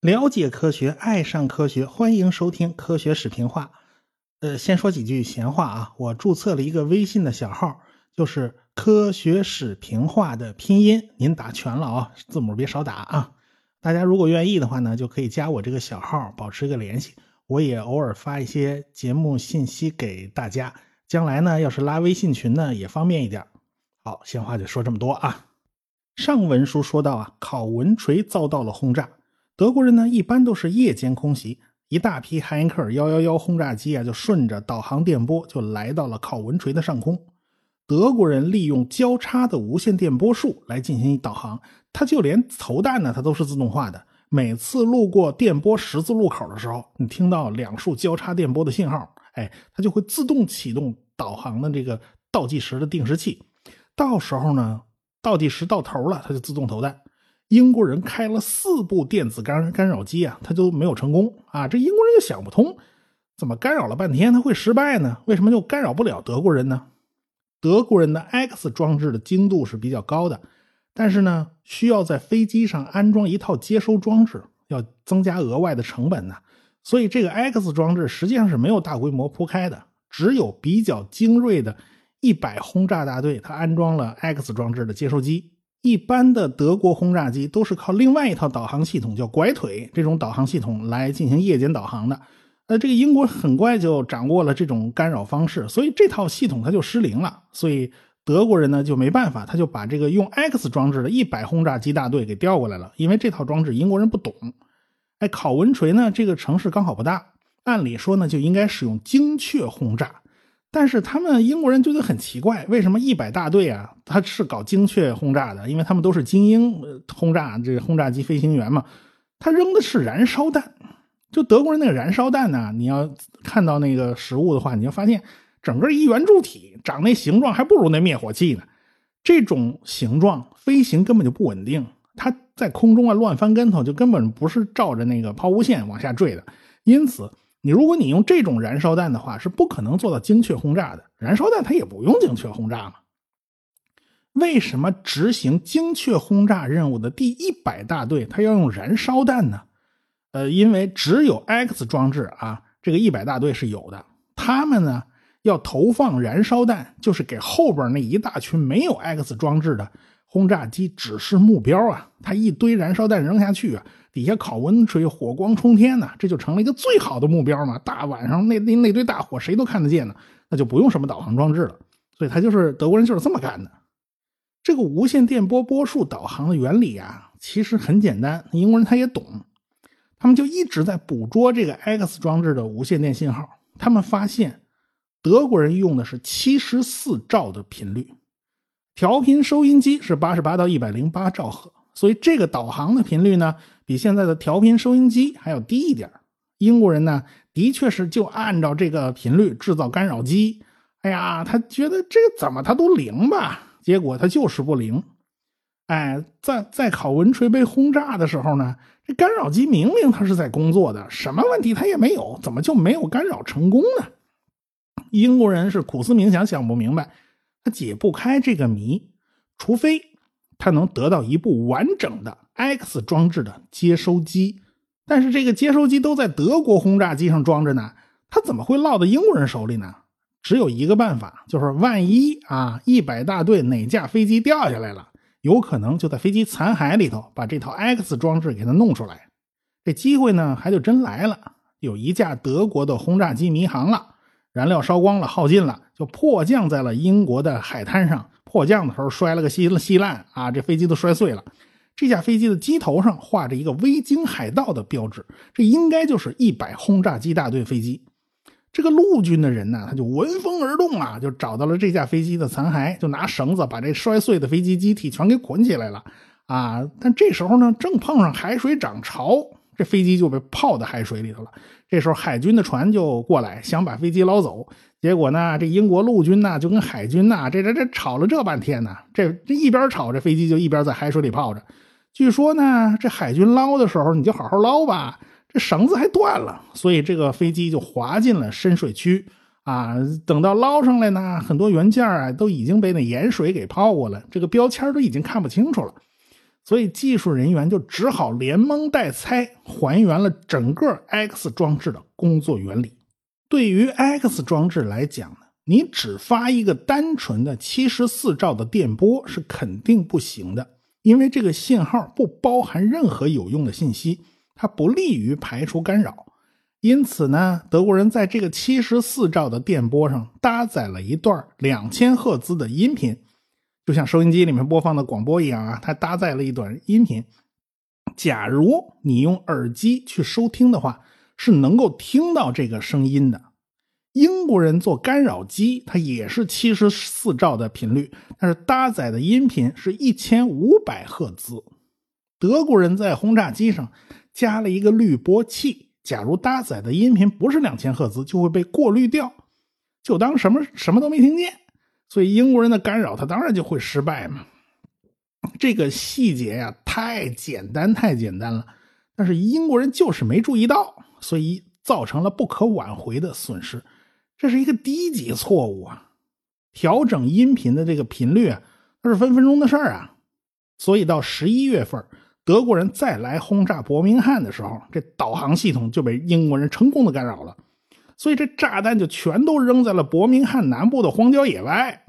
了解科学，爱上科学，欢迎收听《科学史评话》。呃，先说几句闲话啊，我注册了一个微信的小号，就是“科学史评话”的拼音，您打全了啊，字母别少打啊。大家如果愿意的话呢，就可以加我这个小号，保持一个联系。我也偶尔发一些节目信息给大家，将来呢，要是拉微信群呢，也方便一点。好，闲话就说这么多啊。上文书说到啊，考文垂遭到了轰炸。德国人呢，一般都是夜间空袭，一大批汉因克尔幺幺幺轰炸机啊，就顺着导航电波就来到了考文垂的上空。德国人利用交叉的无线电波束来进行导航，它就连投弹呢，它都是自动化的。每次路过电波十字路口的时候，你听到两束交叉电波的信号，哎，它就会自动启动导航的这个倒计时的定时器。到时候呢，倒计时到头了，它就自动投弹。英国人开了四部电子干干扰机啊，他就没有成功啊！这英国人就想不通，怎么干扰了半天他会失败呢？为什么就干扰不了德国人呢？德国人的 X 装置的精度是比较高的，但是呢，需要在飞机上安装一套接收装置，要增加额外的成本呢。所以这个 X 装置实际上是没有大规模铺开的，只有比较精锐的一百轰炸大队，它安装了 X 装置的接收机。一般的德国轰炸机都是靠另外一套导航系统，叫拐腿这种导航系统来进行夜间导航的。呃，这个英国很快就掌握了这种干扰方式，所以这套系统它就失灵了。所以德国人呢就没办法，他就把这个用 X 装置的一百轰炸机大队给调过来了。因为这套装置英国人不懂。哎，考文垂呢这个城市刚好不大，按理说呢就应该使用精确轰炸。但是他们英国人觉得很奇怪，为什么一百大队啊，他是搞精确轰炸的？因为他们都是精英轰炸这轰炸机飞行员嘛。他扔的是燃烧弹，就德国人那个燃烧弹呢，你要看到那个实物的话，你就发现整个一圆柱体，长那形状还不如那灭火器呢。这种形状飞行根本就不稳定，它在空中啊乱翻跟头，就根本不是照着那个抛物线往下坠的，因此。你如果你用这种燃烧弹的话，是不可能做到精确轰炸的。燃烧弹它也不用精确轰炸嘛？为什么执行精确轰炸任务的第一百大队它要用燃烧弹呢？呃，因为只有 X 装置啊，这个一百大队是有的。他们呢要投放燃烧弹，就是给后边那一大群没有 X 装置的轰炸机只是目标啊。他一堆燃烧弹扔下去啊。底下烤温水，火光冲天呢，这就成了一个最好的目标嘛。大晚上那那那堆大火，谁都看得见呢，那就不用什么导航装置了。所以他就是德国人就是这么干的。这个无线电波波束导航的原理啊，其实很简单，英国人他也懂，他们就一直在捕捉这个 X 装置的无线电信号。他们发现德国人用的是七十四兆的频率，调频收音机是八十八到一百零八兆赫。所以这个导航的频率呢，比现在的调频收音机还要低一点。英国人呢，的确是就按照这个频率制造干扰机。哎呀，他觉得这怎么他都灵吧？结果他就是不灵。哎，在在考文垂被轰炸的时候呢，这干扰机明明它是在工作的，什么问题它也没有，怎么就没有干扰成功呢？英国人是苦思冥想，想不明白，解不开这个谜，除非。他能得到一部完整的 X 装置的接收机，但是这个接收机都在德国轰炸机上装着呢，他怎么会落到英国人手里呢？只有一个办法，就是万一啊，一百大队哪架飞机掉下来了，有可能就在飞机残骸里头把这套 X 装置给它弄出来。这机会呢，还就真来了。有一架德国的轰炸机迷航了，燃料烧光了，耗尽了，就迫降在了英国的海滩上。迫降的时候摔了个稀稀烂啊！这飞机都摔碎了。这架飞机的机头上画着一个“维京海盗”的标志，这应该就是一百轰炸机大队飞机。这个陆军的人呢，他就闻风而动啊，就找到了这架飞机的残骸，就拿绳子把这摔碎的飞机机体全给捆起来了啊！但这时候呢，正碰上海水涨潮，这飞机就被泡在海水里头了。这时候海军的船就过来，想把飞机捞走。结果呢，这英国陆军呢就跟海军呐，这这这吵了这半天呢，这这一边吵，这飞机就一边在海水里泡着。据说呢，这海军捞的时候，你就好好捞吧，这绳子还断了，所以这个飞机就滑进了深水区啊，等到捞上来呢，很多原件啊都已经被那盐水给泡过了，这个标签都已经看不清楚了。所以技术人员就只好连蒙带猜还原了整个 X 装置的工作原理。对于 X 装置来讲呢，你只发一个单纯的七十四兆的电波是肯定不行的，因为这个信号不包含任何有用的信息，它不利于排除干扰。因此呢，德国人在这个七十四兆的电波上搭载了一段两千赫兹的音频。就像收音机里面播放的广播一样啊，它搭载了一段音频。假如你用耳机去收听的话，是能够听到这个声音的。英国人做干扰机，它也是七十四兆的频率，但是搭载的音频是一千五百赫兹。德国人在轰炸机上加了一个滤波器，假如搭载的音频不是两千赫兹，就会被过滤掉，就当什么什么都没听见。所以英国人的干扰，他当然就会失败嘛。这个细节呀，太简单，太简单了。但是英国人就是没注意到，所以造成了不可挽回的损失。这是一个低级错误啊！调整音频的这个频率啊，那是分分钟的事儿啊。所以到十一月份，德国人再来轰炸伯明翰的时候，这导航系统就被英国人成功的干扰了。所以这炸弹就全都扔在了伯明翰南部的荒郊野外，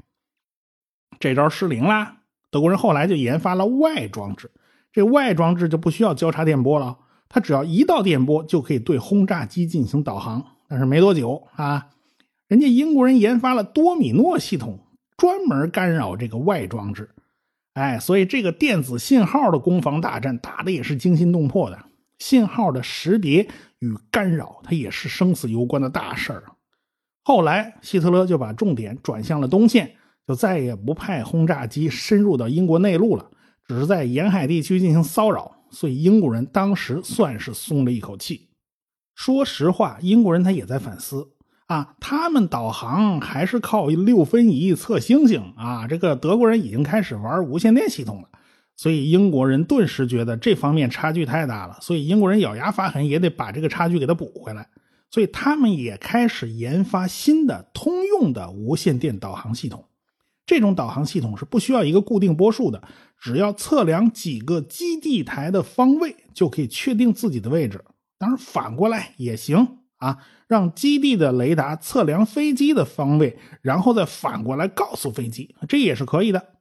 这招失灵啦。德国人后来就研发了外装置，这外装置就不需要交叉电波了，它只要一道电波就可以对轰炸机进行导航。但是没多久啊，人家英国人研发了多米诺系统，专门干扰这个外装置。哎，所以这个电子信号的攻防大战打的也是惊心动魄的。信号的识别与干扰，它也是生死攸关的大事儿。后来，希特勒就把重点转向了东线，就再也不派轰炸机深入到英国内陆了，只是在沿海地区进行骚扰。所以，英国人当时算是松了一口气。说实话，英国人他也在反思啊，他们导航还是靠六分仪测星星啊，这个德国人已经开始玩无线电系统了。所以英国人顿时觉得这方面差距太大了，所以英国人咬牙发狠，也得把这个差距给它补回来。所以他们也开始研发新的通用的无线电导航系统。这种导航系统是不需要一个固定波数的，只要测量几个基地台的方位，就可以确定自己的位置。当然反过来也行啊，让基地的雷达测量飞机的方位，然后再反过来告诉飞机，这也是可以的。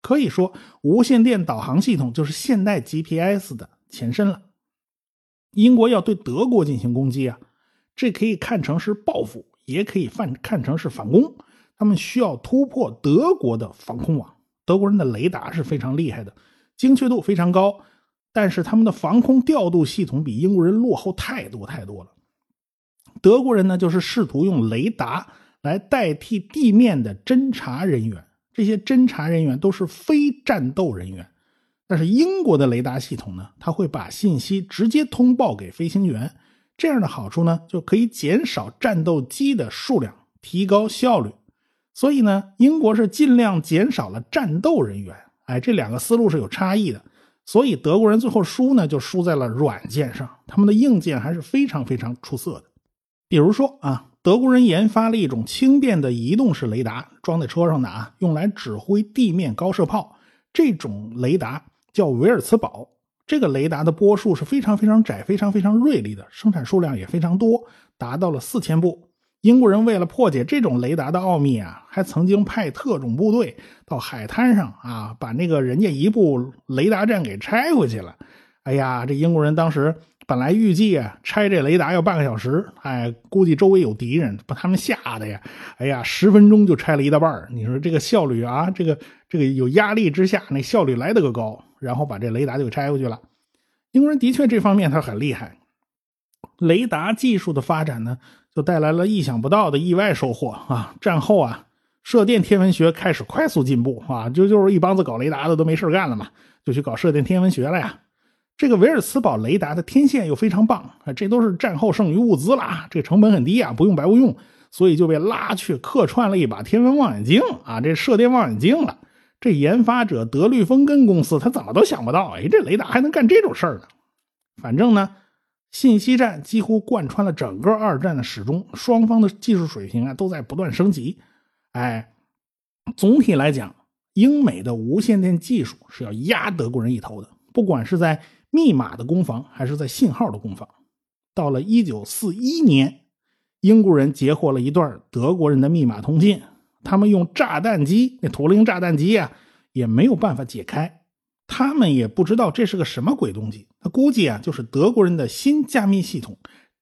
可以说，无线电导航系统就是现代 GPS 的前身了。英国要对德国进行攻击啊，这可以看成是报复，也可以看看成是反攻。他们需要突破德国的防空网。德国人的雷达是非常厉害的，精确度非常高，但是他们的防空调度系统比英国人落后太多太多了。德国人呢，就是试图用雷达来代替地面的侦察人员。这些侦查人员都是非战斗人员，但是英国的雷达系统呢，它会把信息直接通报给飞行员，这样的好处呢，就可以减少战斗机的数量，提高效率。所以呢，英国是尽量减少了战斗人员。哎，这两个思路是有差异的，所以德国人最后输呢，就输在了软件上，他们的硬件还是非常非常出色的。比如说啊。德国人研发了一种轻便的移动式雷达，装在车上的啊，用来指挥地面高射炮。这种雷达叫维尔茨堡。这个雷达的波束是非常非常窄、非常非常锐利的，生产数量也非常多，达到了四千部。英国人为了破解这种雷达的奥秘啊，还曾经派特种部队到海滩上啊，把那个人家一部雷达站给拆回去了。哎呀，这英国人当时。本来预计啊，拆这雷达要半个小时，哎，估计周围有敌人，把他们吓得呀，哎呀，十分钟就拆了一大半你说这个效率啊，这个这个有压力之下，那效率来得个高，然后把这雷达就拆回去了。英国人的确这方面他很厉害，雷达技术的发展呢，就带来了意想不到的意外收获啊。战后啊，射电天文学开始快速进步啊，就就是一帮子搞雷达的都没事干了嘛，就去搞射电天文学了呀。这个维尔茨堡雷达的天线又非常棒啊，这都是战后剩余物资啦，这成本很低啊，不用白不用，所以就被拉去客串了一把天文望远镜啊，这射电望远镜了。这研发者德律风根公司他怎么都想不到，哎，这雷达还能干这种事儿呢？反正呢，信息战几乎贯穿了整个二战的始终，双方的技术水平啊都在不断升级。哎，总体来讲，英美的无线电技术是要压德国人一头的，不管是在密码的攻防，还是在信号的攻防。到了一九四一年，英国人截获了一段德国人的密码通信，他们用炸弹机，那图灵炸弹机呀，也没有办法解开。他们也不知道这是个什么鬼东西，他估计啊，就是德国人的新加密系统。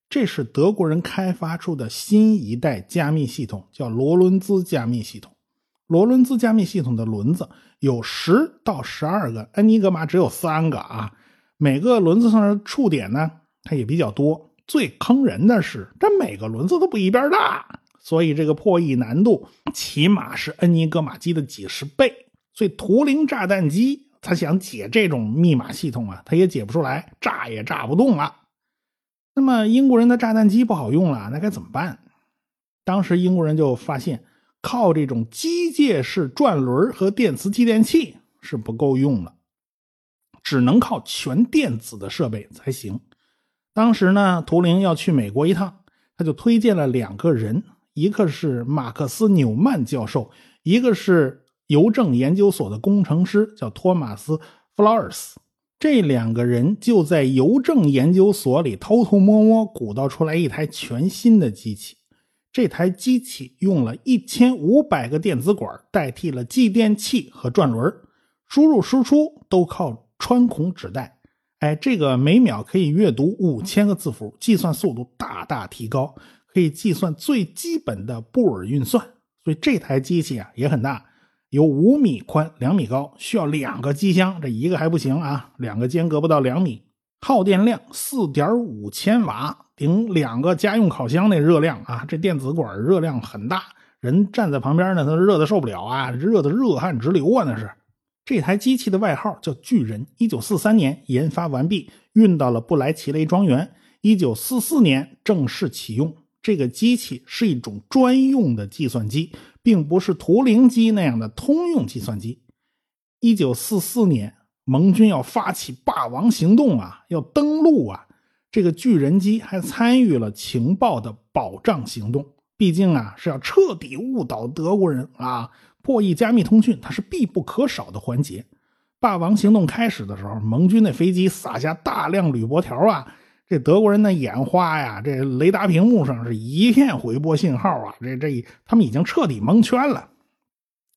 这是德国人开发出的新一代加密系统，叫罗伦兹加密系统。罗伦兹加密系统的轮子有十到十二个，恩尼格玛只有三个啊。每个轮子上的触点呢，它也比较多。最坑人的是，这每个轮子都不一边大，所以这个破译难度起码是恩尼格玛机的几十倍。所以图灵炸弹机。他想解这种密码系统啊，他也解不出来，炸也炸不动了。那么英国人的炸弹机不好用了，那该怎么办？当时英国人就发现，靠这种机械式转轮和电磁继电器是不够用了，只能靠全电子的设备才行。当时呢，图灵要去美国一趟，他就推荐了两个人，一个是马克思纽曼教授，一个是。邮政研究所的工程师叫托马斯·弗劳尔斯，这两个人就在邮政研究所里偷偷摸摸鼓捣出来一台全新的机器。这台机器用了一千五百个电子管代替了继电器和转轮，输入输出都靠穿孔纸带。哎，这个每秒可以阅读五千个字符，计算速度大大提高，可以计算最基本的布尔运算。所以这台机器啊也很大。有五米宽、两米高，需要两个机箱，这一个还不行啊，两个间隔不到两米，耗电量四点五千瓦，顶两个家用烤箱那热量啊！这电子管热量很大，人站在旁边呢，他热的受不了啊，热的热汗直流啊！那是这台机器的外号叫巨人，一九四三年研发完毕，运到了布莱奇雷庄园，一九四四年正式启用。这个机器是一种专用的计算机。并不是图灵机那样的通用计算机。一九四四年，盟军要发起霸王行动啊，要登陆啊。这个巨人机还参与了情报的保障行动。毕竟啊，是要彻底误导德国人啊，破译加密通讯，它是必不可少的环节。霸王行动开始的时候，盟军的飞机撒下大量铝箔条啊。这德国人的眼花呀，这雷达屏幕上是一片回波信号啊！这这，他们已经彻底蒙圈了。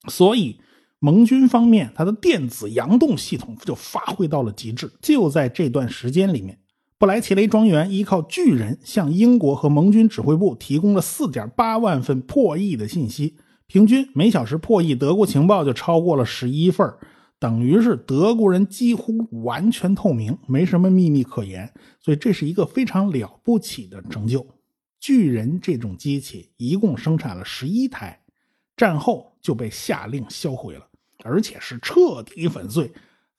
所以，盟军方面它的电子佯动系统就发挥到了极致。就在这段时间里面，布莱奇雷庄园依靠巨人向英国和盟军指挥部提供了四点八万份破译的信息，平均每小时破译德国情报就超过了十一份等于是德国人几乎完全透明，没什么秘密可言，所以这是一个非常了不起的成就。巨人这种机器一共生产了十一台，战后就被下令销毁了，而且是彻底粉碎，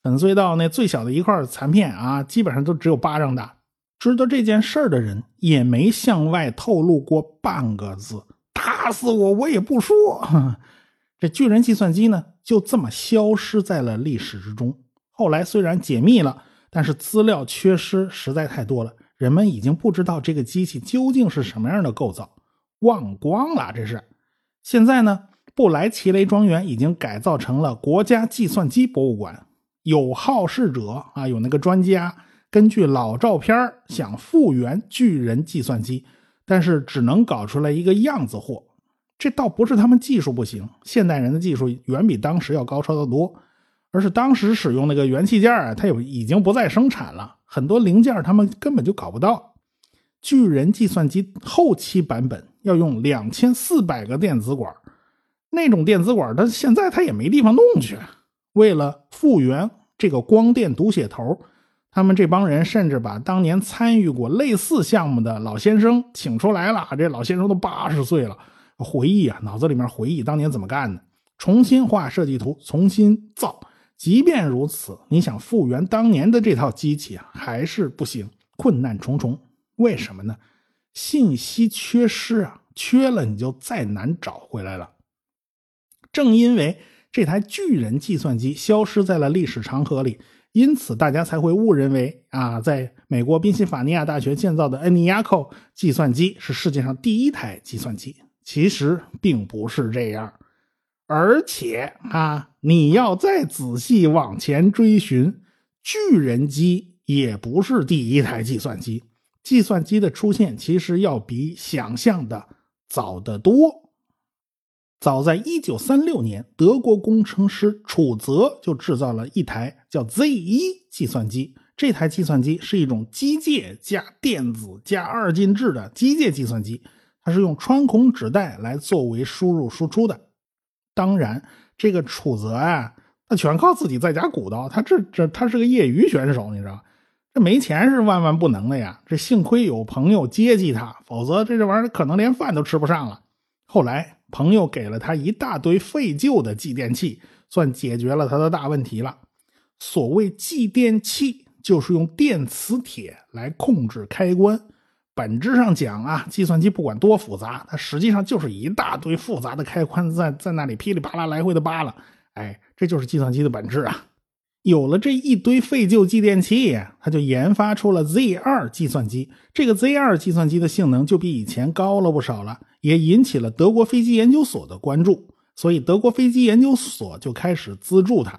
粉碎到那最小的一块残片啊，基本上都只有巴掌大。知道这件事的人也没向外透露过半个字，打死我我也不说。这巨人计算机呢，就这么消失在了历史之中。后来虽然解密了，但是资料缺失实在太多了，人们已经不知道这个机器究竟是什么样的构造，忘光了。这是现在呢，布莱奇雷庄园已经改造成了国家计算机博物馆。有好事者啊，有那个专家根据老照片想复原巨人计算机，但是只能搞出来一个样子货。这倒不是他们技术不行，现代人的技术远比当时要高超的多，而是当时使用那个元器件啊，它有已经不再生产了，很多零件他们根本就搞不到。巨人计算机后期版本要用两千四百个电子管，那种电子管，它现在它也没地方弄去。为了复原这个光电读写头，他们这帮人甚至把当年参与过类似项目的老先生请出来了，这老先生都八十岁了。回忆啊，脑子里面回忆当年怎么干的，重新画设计图，重新造。即便如此，你想复原当年的这套机器啊，还是不行，困难重重。为什么呢？信息缺失啊，缺了你就再难找回来了。正因为这台巨人计算机消失在了历史长河里，因此大家才会误认为啊，在美国宾夕法尼亚大学建造的 ENIAC 计算机是世界上第一台计算机。其实并不是这样，而且啊，你要再仔细往前追寻，巨人机也不是第一台计算机。计算机的出现其实要比想象的早得多。早在1936年，德国工程师楚泽就制造了一台叫 Z1 计算机。这台计算机是一种机械加电子加二进制的机械计算机。它是用穿孔纸带来作为输入输出的，当然，这个楚泽啊，他全靠自己在家鼓捣。他这这他是个业余选手，你知道，这没钱是万万不能的呀。这幸亏有朋友接济他，否则这这玩意儿可能连饭都吃不上了。后来朋友给了他一大堆废旧的继电器，算解决了他的大问题了。所谓继电器，就是用电磁铁来控制开关。本质上讲啊，计算机不管多复杂，它实际上就是一大堆复杂的开关在在那里噼里啪啦来回的扒拉。哎，这就是计算机的本质啊！有了这一堆废旧继电器，他就研发出了 Z2 计算机。这个 Z2 计算机的性能就比以前高了不少了，也引起了德国飞机研究所的关注。所以德国飞机研究所就开始资助他。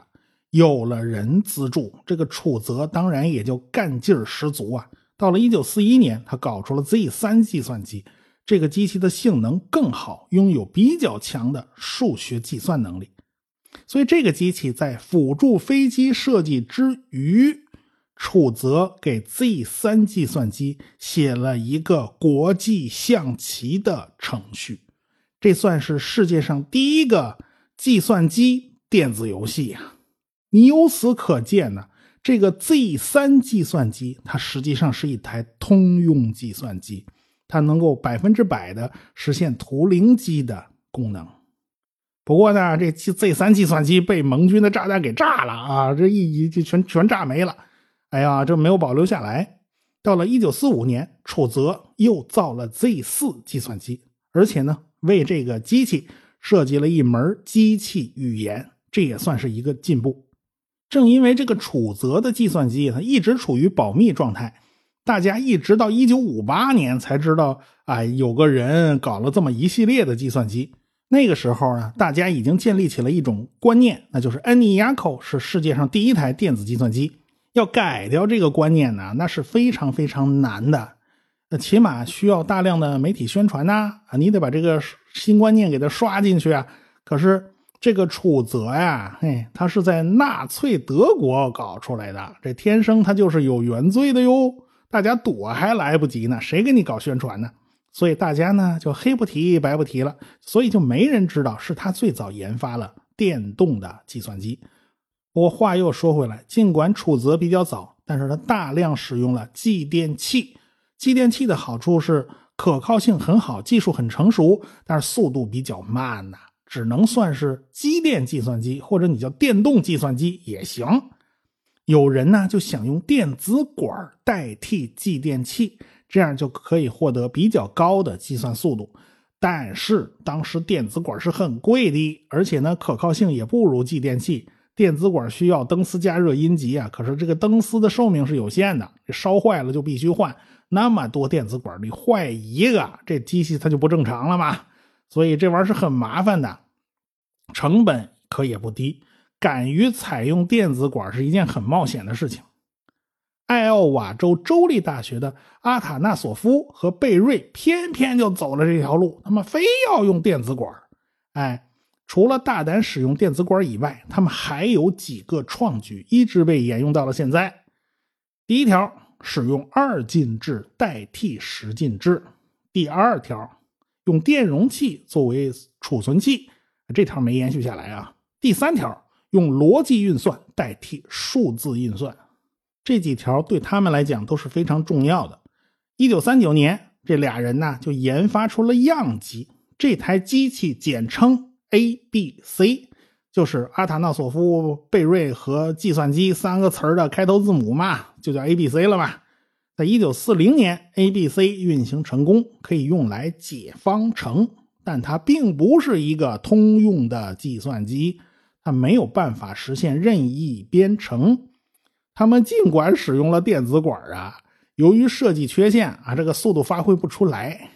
有了人资助，这个楚泽当然也就干劲儿十足啊！到了一九四一年，他搞出了 Z 三计算机。这个机器的性能更好，拥有比较强的数学计算能力。所以，这个机器在辅助飞机设计之余，楚泽给 Z 三计算机写了一个国际象棋的程序。这算是世界上第一个计算机电子游戏呀！你由此可见呢。这个 Z 三计算机，它实际上是一台通用计算机，它能够百分之百的实现图灵机的功能。不过呢，这 Z 三计算机被盟军的炸弹给炸了啊！这一一就全全炸没了。哎呀，这没有保留下来。到了一九四五年，楚泽又造了 Z 四计算机，而且呢，为这个机器设计了一门机器语言，这也算是一个进步。正因为这个楚泽的计算机，它一直处于保密状态，大家一直到一九五八年才知道，啊，有个人搞了这么一系列的计算机。那个时候呢，大家已经建立起了一种观念，那就是 ENIAC 是世界上第一台电子计算机。要改掉这个观念呢，那是非常非常难的，那起码需要大量的媒体宣传呐，啊，你得把这个新观念给它刷进去啊。可是。这个楚泽呀，嘿，他是在纳粹德国搞出来的，这天生他就是有原罪的哟。大家躲还来不及呢，谁给你搞宣传呢？所以大家呢就黑不提白不提了，所以就没人知道是他最早研发了电动的计算机。不过话又说回来，尽管楚泽比较早，但是他大量使用了继电器。继电器的好处是可靠性很好，技术很成熟，但是速度比较慢呐。只能算是机电计算机，或者你叫电动计算机也行。有人呢就想用电子管代替继电器，这样就可以获得比较高的计算速度。但是当时电子管是很贵的，而且呢可靠性也不如继电器。电子管需要灯丝加热阴极啊，可是这个灯丝的寿命是有限的，烧坏了就必须换。那么多电子管，你坏一个，这机器它就不正常了嘛。所以这玩意儿是很麻烦的，成本可也不低。敢于采用电子管是一件很冒险的事情。艾奥瓦州州立大学的阿塔纳索夫和贝瑞偏偏就走了这条路，他们非要用电子管。哎，除了大胆使用电子管以外，他们还有几个创举一直被沿用到了现在。第一条，使用二进制代替十进制。第二条。用电容器作为储存器，这条没延续下来啊。第三条，用逻辑运算代替数字运算，这几条对他们来讲都是非常重要的。一九三九年，这俩人呢就研发出了样机，这台机器简称 A B C，就是阿塔纳索夫、贝瑞和计算机三个词的开头字母嘛，就叫 A B C 了嘛。在一九四零年，A B C 运行成功，可以用来解方程，但它并不是一个通用的计算机，它没有办法实现任意编程。他们尽管使用了电子管啊，由于设计缺陷啊，这个速度发挥不出来。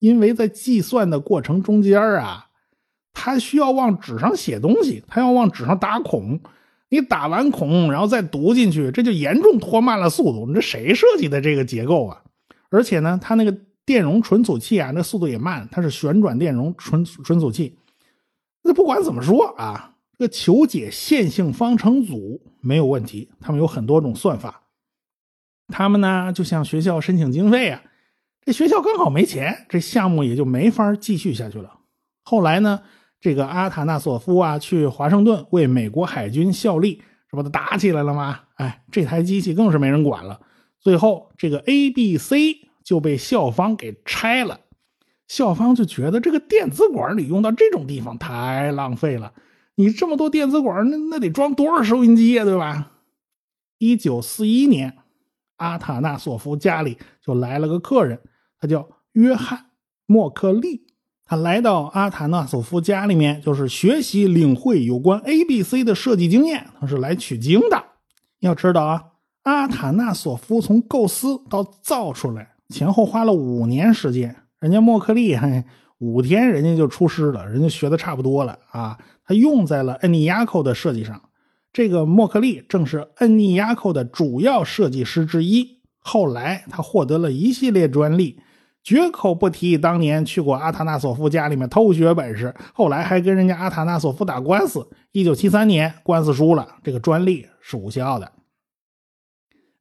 因为在计算的过程中间啊，他需要往纸上写东西，他要往纸上打孔。你打完孔，然后再读进去，这就严重拖慢了速度。你这谁设计的这个结构啊？而且呢，它那个电容存储器啊，那速度也慢，它是旋转电容存存储器。那不管怎么说啊，这个求解线性方程组没有问题。他们有很多种算法，他们呢就向学校申请经费啊。这学校刚好没钱，这项目也就没法继续下去了。后来呢？这个阿塔纳索夫啊，去华盛顿为美国海军效力，这不都打起来了吗？哎，这台机器更是没人管了。最后，这个 A、B、C 就被校方给拆了。校方就觉得这个电子管你用到这种地方太浪费了。你这么多电子管，那那得装多少收音机呀，对吧？一九四一年，阿塔纳索夫家里就来了个客人，他叫约翰·莫克利。他来到阿塔纳索夫家里面，就是学习领会有关 A、B、C 的设计经验。他是来取经的。要知道啊，阿塔纳索夫从构思到造出来，前后花了五年时间。人家莫克利嘿，五天人家就出师了，人家学的差不多了啊。他用在了恩尼亚寇的设计上。这个莫克利正是恩尼亚寇的主要设计师之一。后来他获得了一系列专利。绝口不提当年去过阿塔纳索夫家里面偷学本事，后来还跟人家阿塔纳索夫打官司。一九七三年官司输了，这个专利是无效的。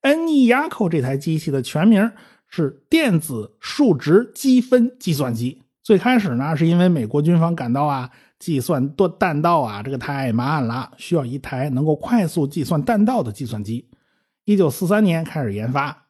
恩尼亚寇这台机器的全名是电子数值积分计算机。最开始呢，是因为美国军方感到啊，计算多弹道啊，这个太慢了，需要一台能够快速计算弹道的计算机。一九四三年开始研发。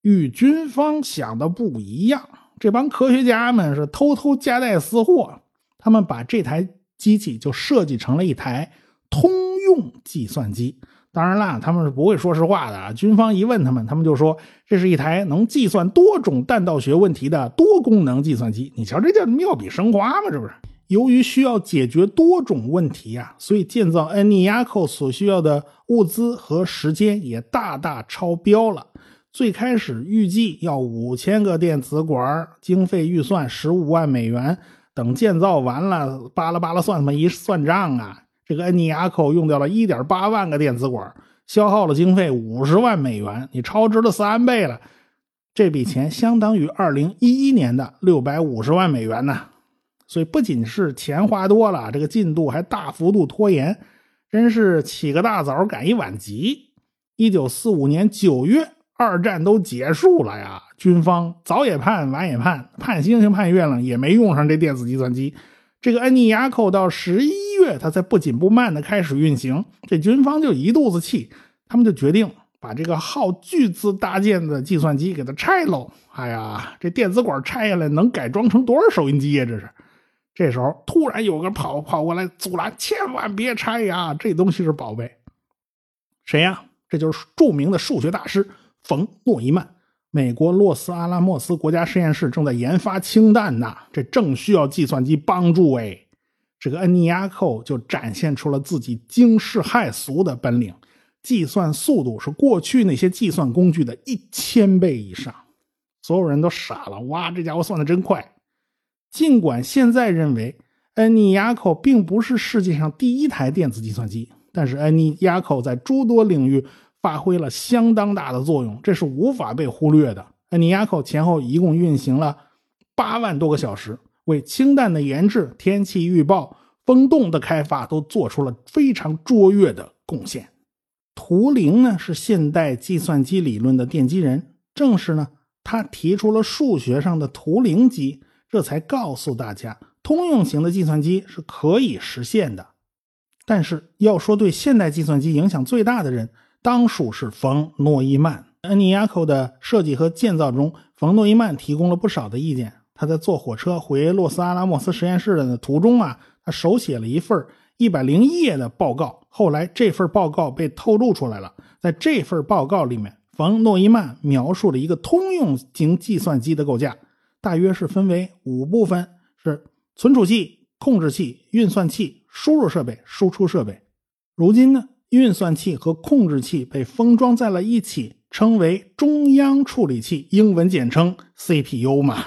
与军方想的不一样，这帮科学家们是偷偷夹带私货。他们把这台机器就设计成了一台通用计算机。当然啦，他们是不会说实话的。军方一问他们，他们就说这是一台能计算多种弹道学问题的多功能计算机。你瞧，这叫妙笔生花吗？这不是？由于需要解决多种问题啊，所以建造恩尼亚寇所需要的物资和时间也大大超标了。最开始预计要五千个电子管，经费预算十五万美元。等建造完了，巴拉巴拉算他妈一算账啊，这个恩尼亚寇用掉了一点八万个电子管，消耗了经费五十万美元，你超支了三倍了。这笔钱相当于二零一一年的六百五十万美元呢。所以不仅是钱花多了，这个进度还大幅度拖延，真是起个大早赶一晚集。一九四五年九月。二战都结束了呀，军方早也盼，晚也盼，盼星星盼月亮，也没用上这电子计算机。这个恩尼亚寇到十一月，他才不紧不慢的开始运行。这军方就一肚子气，他们就决定把这个耗巨资搭建的计算机给它拆喽。哎呀，这电子管拆下来能改装成多少收音机呀？这是。这时候突然有个跑跑过来阻拦，千万别拆呀，这东西是宝贝。谁呀？这就是著名的数学大师。冯诺依曼，美国洛斯阿拉莫斯国家实验室正在研发氢弹呢，这正需要计算机帮助哎。这个恩尼亚寇就展现出了自己惊世骇俗的本领，计算速度是过去那些计算工具的一千倍以上。所有人都傻了，哇，这家伙算的真快。尽管现在认为恩尼亚寇并不是世界上第一台电子计算机，但是恩尼亚寇在诸多领域。发挥了相当大的作用，这是无法被忽略的。恩尼亚寇前后一共运行了八万多个小时，为氢弹的研制、天气预报、风洞的开发都做出了非常卓越的贡献。图灵呢是现代计算机理论的奠基人，正是呢他提出了数学上的图灵机，这才告诉大家通用型的计算机是可以实现的。但是要说对现代计算机影响最大的人，当属是冯诺依曼。恩尼亚寇的设计和建造中，冯诺依曼提供了不少的意见。他在坐火车回洛斯阿拉莫斯实验室的途中啊，他手写了一份一百零页的报告。后来这份报告被透露出来了。在这份报告里面，冯诺依曼描述了一个通用型计算机的构架，大约是分为五部分：是存储器、控制器、运算器、输入设备、输出设备。如今呢？运算器和控制器被封装在了一起，称为中央处理器，英文简称 CPU 嘛。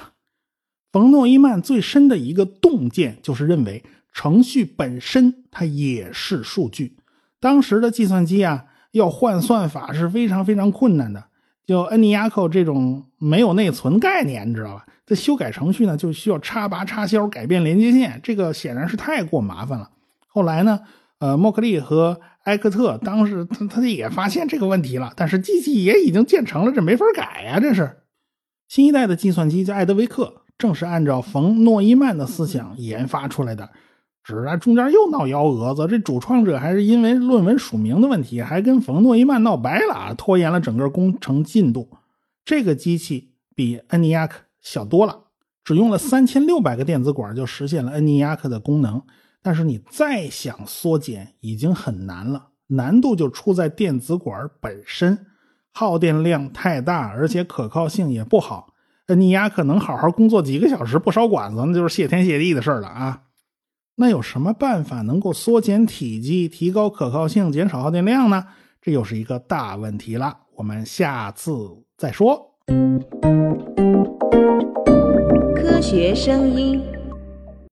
冯诺依曼最深的一个洞见就是认为程序本身它也是数据。当时的计算机啊，要换算法是非常非常困难的。就 ENIAC 这种没有内存概念，你知道吧？这修改程序呢，就需要插拔插销、改变连接线，这个显然是太过麻烦了。后来呢，呃，莫克利和埃克特当时他他也发现这个问题了，但是机器也已经建成了，这没法改呀，这是。新一代的计算机叫艾德维克，正是按照冯诺依曼的思想研发出来的。是啊，中间又闹幺蛾子，这主创者还是因为论文署名的问题，还跟冯诺依曼闹掰了，拖延了整个工程进度。这个机器比 ENIAC 小多了，只用了三千六百个电子管就实现了 ENIAC 的功能。但是你再想缩减，已经很难了，难度就出在电子管本身，耗电量太大，而且可靠性也不好。ENIAC 能好好工作几个小时不烧管子，那就是谢天谢地的事了啊。那有什么办法能够缩减体积、提高可靠性、减少耗电量呢？这又是一个大问题了。我们下次再说。科学声音。